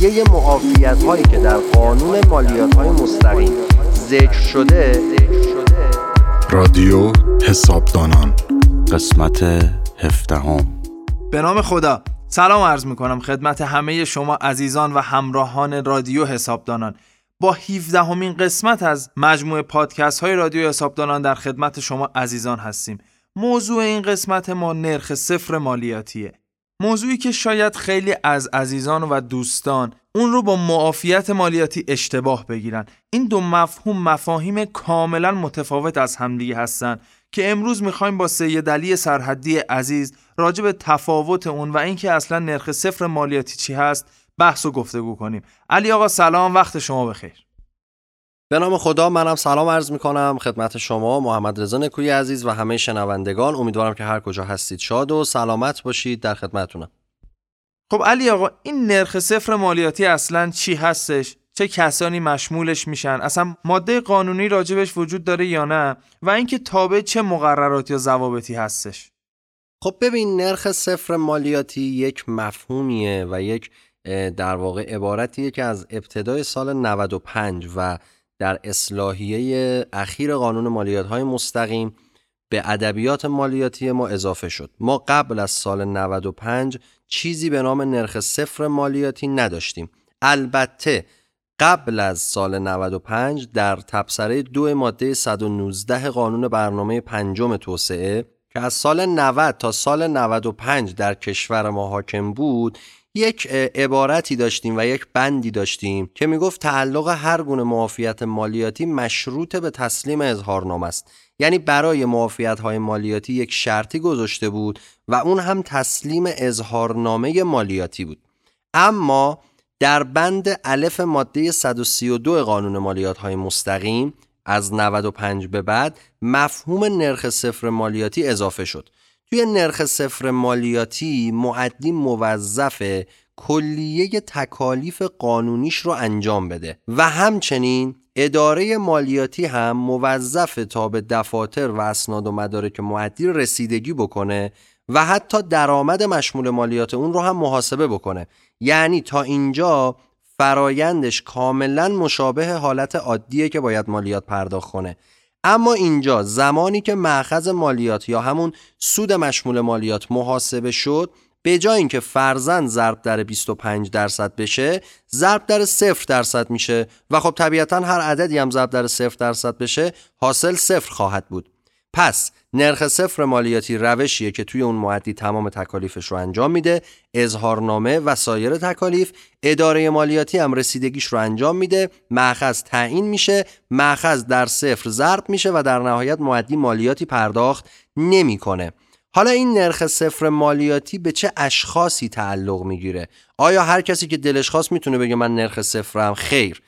کلیه معافیت هایی که در قانون مالیات های مستقیم ذکر شده رادیو حسابدانان. قسمت هفدهم. به نام خدا. سلام عرض می کنم خدمت همه شما عزیزان و همراهان رادیو حسابدانان. با 17 همین قسمت از مجموعه پادکست های رادیو حسابدانان در خدمت شما عزیزان هستیم. موضوع این قسمت ما نرخ صفر مالیاتیه. موضوعی که شاید خیلی از عزیزان و دوستان اون رو با معافیت مالیاتی اشتباه بگیرن. این دو مفهوم مفاهیم کاملا متفاوت از همدیگه هستن که امروز می‌خوایم با سید علی سرحدی عزیز راجع به تفاوت اون و اینکه اصلا نرخ صفر مالیاتی چی هست بحث و گفتگو کنیم. علی آقا سلام وقت شما بخیر. به نام خدا منم سلام عرض می کنم خدمت شما محمد رضا نکوی عزیز و همه شنوندگان. امیدوارم که هر کجا هستید شاد و سلامت باشید در خدمتتونم. خب علی آقا این نرخ صفر مالیاتی اصلا چی هستش؟ چه کسانی مشمولش میشن؟ اصلا ماده قانونی راجبش وجود داره یا نه؟ و اینکه تابع چه مقررات یا ضوابطی هستش؟ خب ببین نرخ صفر مالیاتی یک مفهومیه و یک در واقع عبارتیه که از ابتدای سال 95 و در اصلاحیه اخیر قانون مالیات های مستقیم به ادبیات مالیاتی ما اضافه شد. ما قبل از سال 95 چیزی به نام نرخ صفر مالیاتی نداشتیم. البته قبل از سال 95 در تبصره دو ماده 119 قانون برنامه پنجم توسعه که از سال 90 تا سال 95 در کشور ما حاکم بود یک عبارتی داشتیم و یک بندی داشتیم که می‌گفت تعلق هر گونه معافیت مالیاتی مشروط به تسلیم اظهارنامه است. یعنی برای معافیت های مالیاتی یک شرطی گذاشته بود و اون هم تسلیم اظهارنامه مالیاتی بود. اما در بند الف ماده 132 قانون مالیات های مستقیم از 95 به بعد مفهوم نرخ صفر مالیاتی اضافه شد. توی نرخ صفر مالیاتی معدی موظف کلیه تکالیف قانونیش رو انجام بده. و همچنین اداره مالیاتی هم موظف تا به دفاتر و اسناد و مدارک معدی رسیدگی بکنه و حتی درآمد مشمول مالیات اون رو هم محاسبه بکنه. یعنی تا اینجا فرایندش کاملا مشابه حالت عادیه که باید مالیات پرداخت کنه. اما اینجا زمانی که معخذ مالیات یا همون سود مشمول مالیات محاسبه شد به جای اینکه فرزن ضرب در 25 درصد بشه ضرب در 0 درصد میشه. و خب طبیعتا هر عددی هم ضرب در 0 درصد بشه حاصل صفر خواهد بود. پس نرخ صفر مالیاتی روشیه که توی اون معدی تمام تکالیفش رو انجام میده اظهارنامه و سایر تکالیف اداره مالیاتی هم رسیدگیش رو انجام میده مأخذ تعیین میشه مأخذ در صفر ضرب میشه و در نهایت معدی مالیاتی پرداخت نمی‌کنه. حالا این نرخ صفر مالیاتی به چه اشخاصی تعلق می‌گیره؟ آیا هر کسی که دلش خواست می‌تونه بگه من نرخ صفرم خیر؟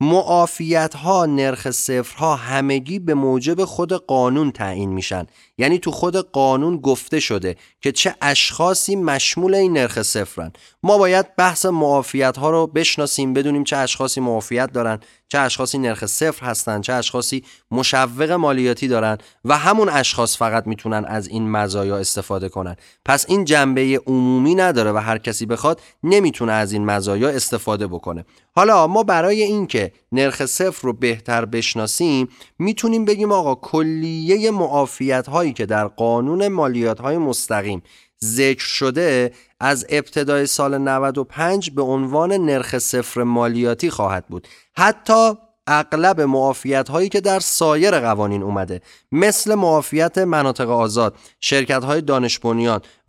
معافیت ها نرخ صفرها همگی به موجب خود قانون تعیین میشن. یعنی تو خود قانون گفته شده که چه اشخاصی مشمول این نرخ صفرن. ما باید بحث معافیت ها رو بشناسیم بدونیم چه اشخاصی معافیت دارن چه اشخاصی نرخ صفر هستن چه اشخاصی مشوق مالیاتی دارن و همون اشخاص فقط می‌تونن از این مزایا استفاده کنن. پس این جنبه عمومی نداره و هر کسی بخواد نمی‌تونه از این مزایا استفاده بکنه. حالا ما برای اینکه نرخ صفر رو بهتر بشناسیم می‌تونیم بگیم آقا کلیه معافیت هایی که در قانون مالیات های مستقیم ذکر شده از ابتدای سال 95 به عنوان نرخ صفر مالیاتی خواهد بود. حتی اغلب معافیت هایی که در سایر قوانین اومده مثل معافیت مناطق آزاد شرکت های دانش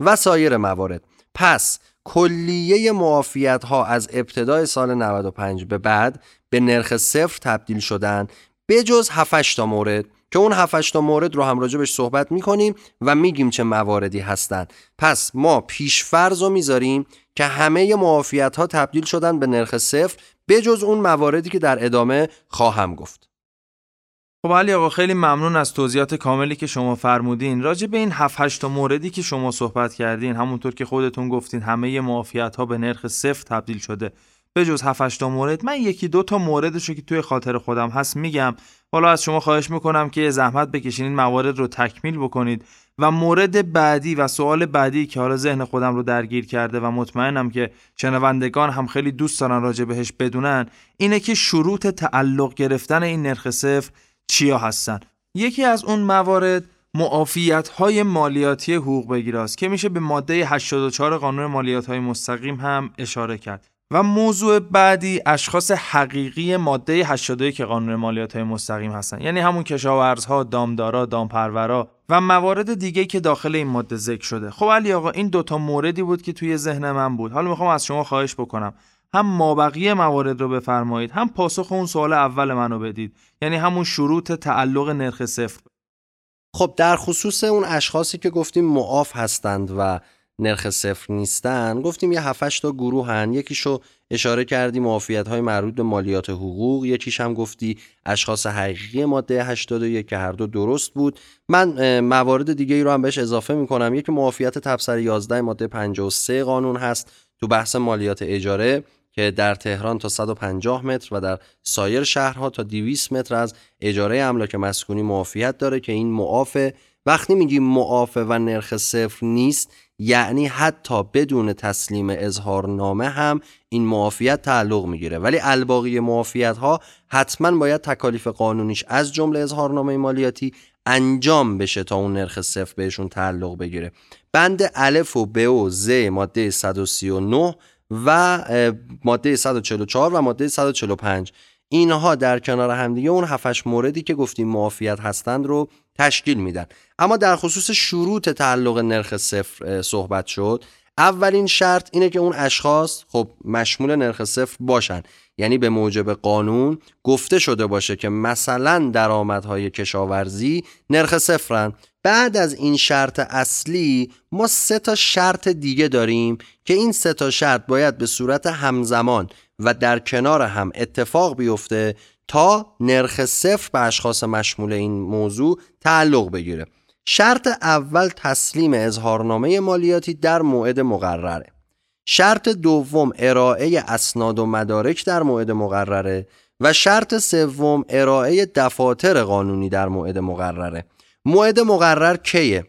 و سایر موارد. پس کلیه معافیت ها از ابتدای سال 95 به بعد به نرخ صفر تبدیل شدن بجز 7 تا مورد. که اون 7 تا مورد رو هم راجبش صحبت می‌کنیم و میگیم چه مواردی هستند پس ما پیش فرض رو می‌ذاریم که همه معافیت ها تبدیل شدن به نرخ صفر بجز اون مواردی که در ادامه خواهم گفت. خب علی آقا خیلی ممنون از توضیحات کاملی که شما فرمودین. راجع به این 7 8 تا موردی که شما صحبت کردین همونطور که خودتون گفتین همه معافیت ها به نرخ صفر تبدیل شده. به جز 7 تا مورد من یکی دو تا موردش رو که توی خاطر خودم هست میگم. حالا از شما خواهش می‌کنم که زحمت بکشین این موارد رو تکمیل بکنید. و مورد بعدی و سوال بعدی که حالا ذهن خودم رو درگیر کرده و مطمئنم که شنوندگان هم خیلی دوست دارن راجع بهش بدونن اینه که شروط تعلق گرفتن این نرخ صفر چیا هستن. یکی از اون موارد معافیت های مالیاتی حقوق بگیراست که میشه به ماده 84 قانون مالیات های مستقیم هم اشاره کرد. و موضوع بعدی اشخاص حقیقی ماده 81 قانون مالیات های مستقیم هستن یعنی همون کشاورزها، دامدارا، دامپرورا و موارد دیگه که داخل این ماده ذکر شده. خب علی آقا این دوتا موردی بود که توی ذهن من بود. حالا می‌خوام از شما خواهش بکنم هم مابقی موارد رو بفرمایید هم پاسخ اون سوال اول منو بدید یعنی همون شروط تعلق نرخ صفر خب در خصوص اون اشخاصی که گفتیم معاف هستند و نرخ صفر نیستن. گفتیم یه 7 تا گروه هن یکیشو اشاره کردی معافیت های مربوط به مالیات حقوق. یکیش هم گفتی اشخاص حقیقی ماده 81 که هر دو درست بود. من موارد دیگه ای رو هم بهش اضافه می‌کنم. یکی معافیت تبصره 11 ماده 53 قانون هست تو بحث مالیات اجاره که در تهران تا 150 متر و در سایر شهرها تا 200 متر از اجاره املاک مسکونی معافیت داره که این معافه. وقتی میگیم معافه و نرخ صفر نیست یعنی حتی بدون تسلیم اظهارنامه هم این معافیت تعلق می‌گیره. ولی الباقی معافیت ها حتما باید تکالیف قانونیش از جمله اظهارنامه مالیاتی انجام بشه تا اون نرخ صفر بهشون تعلق بگیره. بند الف و ب و ز ماده 139 و ماده 144 و ماده 145 اینها در کنار همدیگه اون هفتش موردی که گفتیم معافیت هستند رو تشکیل میدن. اما در خصوص شروط تعلق نرخ صفر صحبت شد اولین شرط اینه که اون اشخاص خب مشمول نرخ صفر باشن. یعنی به موجب قانون گفته شده باشه که مثلا درآمدهای کشاورزی نرخ صفرن. بعد از این شرط اصلی ما سه تا شرط دیگه داریم که این سه تا شرط باید به صورت همزمان و در کنار هم اتفاق بیفته تا نرخ صفر به اشخاص مشمول این موضوع تعلق بگیره. شرط اول تسلیم اظهارنامه مالیاتی در موعد مقرره. شرط دوم ارائه اسناد و مدارک در موعد مقرره و شرط سوم ارائه دفاتر قانونی در موعد مقرره. موعد مقرر کیه؟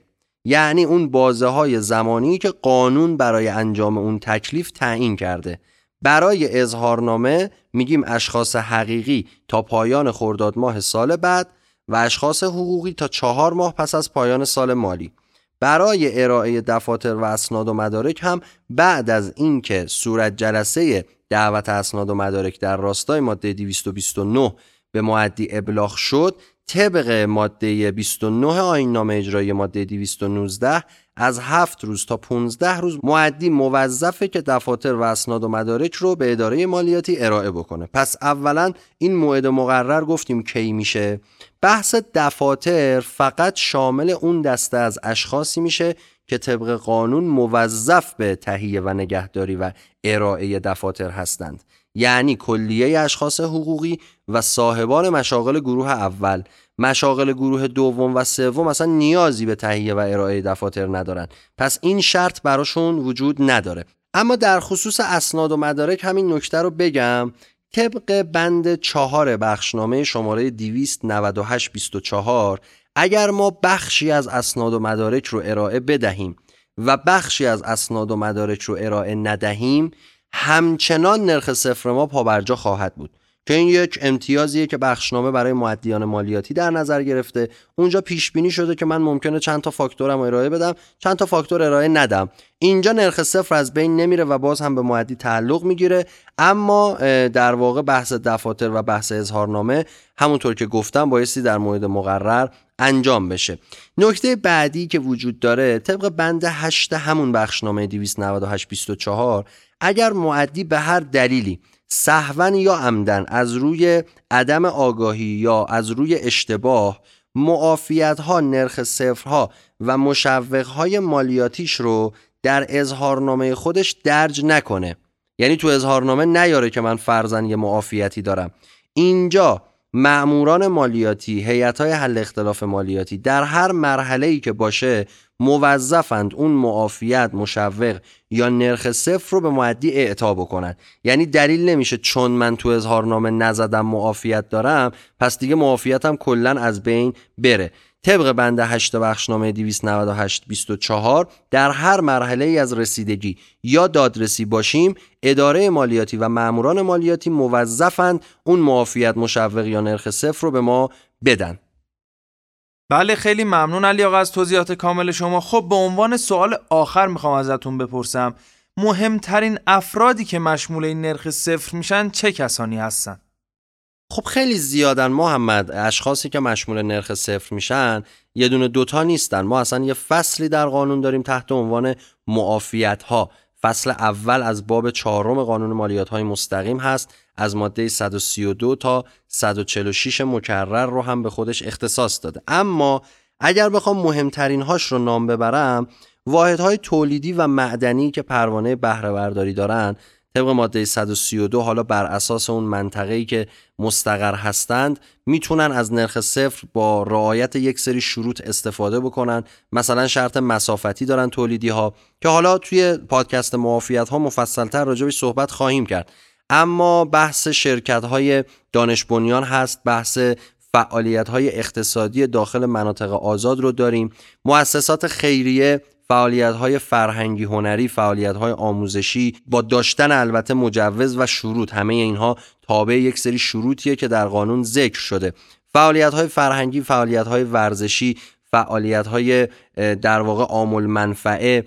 یعنی اون بازه های زمانی که قانون برای انجام اون تکلیف تعیین کرده. برای اظهارنامه میگیم اشخاص حقیقی تا پایان خرداد ماه سال بعد و اشخاص حقوقی تا چهار ماه پس از پایان سال مالی. برای ارائه دفاتر و اسناد و مدارک هم بعد از اینکه صورت جلسه دعوت اسناد و مدارک در راستای ماده 229 به معدی ابلاغ شد طبق ماده 29 آیین نامه اجرایی ماده 219 از هفت روز تا 15 روز معدی موظفه که دفاتر و اسناد و مدارک رو به اداره مالیاتی ارائه بکنه. پس اولا این موعد مقرر گفتیم کی میشه. بحث دفاتر فقط شامل اون دسته از اشخاصی میشه که طبق قانون موظف به تهیه و نگهداری و ارائه دفاتر هستند. یعنی کلیه اشخاص حقوقی و صاحبان مشاغل گروه اول. مشاغل گروه دوم و سوم اصلا نیازی به تهیه و ارائه دفاتر ندارن. پس این شرط براشون وجود نداره. اما در خصوص اسناد و مدارک همین نکته رو بگم. طبق بند چهار بخشنامه شماره 29824 اگر ما بخشی از اسناد و مدارک رو ارائه بدهیم و بخشی از اسناد و مدارک رو ارائه ندهیم همچنان نرخ صفر ما پابرجا خواهد بود. که این یک امتیازیه که بخشنامه برای معدیان مالیاتی در نظر گرفته. اونجا پیش بینی شده که من ممکنه چند تا فاکتورم ارائه بدم چند تا فاکتور ارائه ندم. اینجا نرخ صفر از بین نمیره و باز هم به معدی تعلق می‌گیره. اما در واقع بحث دفاتر و بحث اظهارنامه همونطور که گفتم بایستی در مورد مقرر انجام بشه. نکته بعدی که وجود داره طبق بند 8 همون بخشنامه 298 اگر معدی به هر دلیلی صحون یا عمدن از روی عدم آگاهی یا از روی اشتباه معافیت ها نرخ صفرها و مشوق های مالیاتیش رو در اظهارنامه خودش درج نکنه. یعنی تو اظهارنامه نیاره که من فرزن یه معافیتی دارم. اینجا معموران مالیاتی هیئت های حل اختلاف مالیاتی در هر مرحله ای که باشه موظفند اون معافیت مشوق یا نرخ صفر رو به معدی اعطا بکنن. یعنی دلیل نمیشه چون من تو اظهارنامه نزدم معافیت دارم پس دیگه معافیتم کلا از بین بره. طبق بند 8 بخشنامه 298 24 در هر مرحله ای از رسیدگی یا دادرسی باشیم اداره مالیاتی و ماموران مالیاتی موظفند اون معافیت مشوق یا نرخ صفر رو به ما بدن. بله خیلی ممنون علی آقا از توضیحات کامل شما. خب به عنوان سوال آخر می‌خوام ازتون بپرسم. مهمترین افرادی که مشمول این نرخ صفر میشن چه کسانی هستن؟ خب خیلی زیادن. محمد اشخاصی که مشمول نرخ صفر میشن یه دونه دوتا نیستن. ما اصلا یه فصلی در قانون داریم تحت عنوان معافیت ها فصل اول از باب چهارم قانون مالیات های مستقیم هست. از ماده 132 تا 146 مکرر رو هم به خودش اختصاص داده. اما اگر بخوام مهمترین هاش رو نام ببرم واحدهای تولیدی و معدنی که پروانه بهره برداری دارن طبق ماده 132 حالا بر اساس اون منطقه‌ای که مستقر هستند می‌تونن از نرخ صفر با رعایت یک سری شروط استفاده بکنن. مثلا شرط مسافتی دارن تولیدی ها که حالا توی پادکست معافیت ها مفصلتر راجبش صحبت خواهیم کرد. اما بحث شرکت های دانش بنیان هست بحث فعالیت های اقتصادی داخل مناطق آزاد رو داریم. مؤسسات خیریه فعالیت های فرهنگی هنری فعالیت های آموزشی با داشتن البته مجوز و شروط. همه اینها تابع یک سری شروطیه که در قانون ذکر شده. فعالیت های فرهنگی فعالیت های ورزشی فعالیت های در واقع آمول منفعه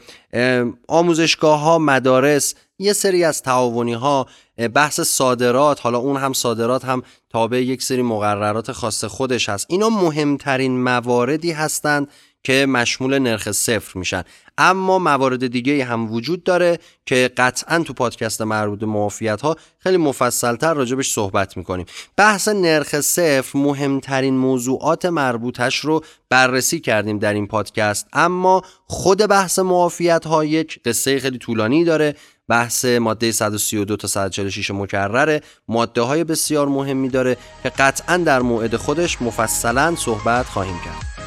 آموزشگاه ها مدارس یه سری از تعاونی ها بحث صادرات حالا اون هم صادرات هم تابع یک سری مقررات خاص خودش هست. اینا مهمترین مواردی هستند که مشمول نرخ صفر میشن. اما موارد دیگه هم وجود داره که قطعا تو پادکست مربوط معافیت ها خیلی مفصلتر راجبش صحبت می‌کنیم. بحث نرخ صفر مهمترین موضوعات مربوطش رو بررسی کردیم در این پادکست. اما خود بحث معافیت ها یک قصه خیلی طولانی داره. بحث ماده 132 تا 146 مکرره. ماده های بسیار مهمی داره که قطعا در موعد خودش مفصلا صحبت خواهیم کرد.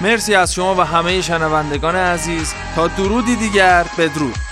مرسی از شما و همه شنوندگان عزیز. تا درودی دیگر بدرود.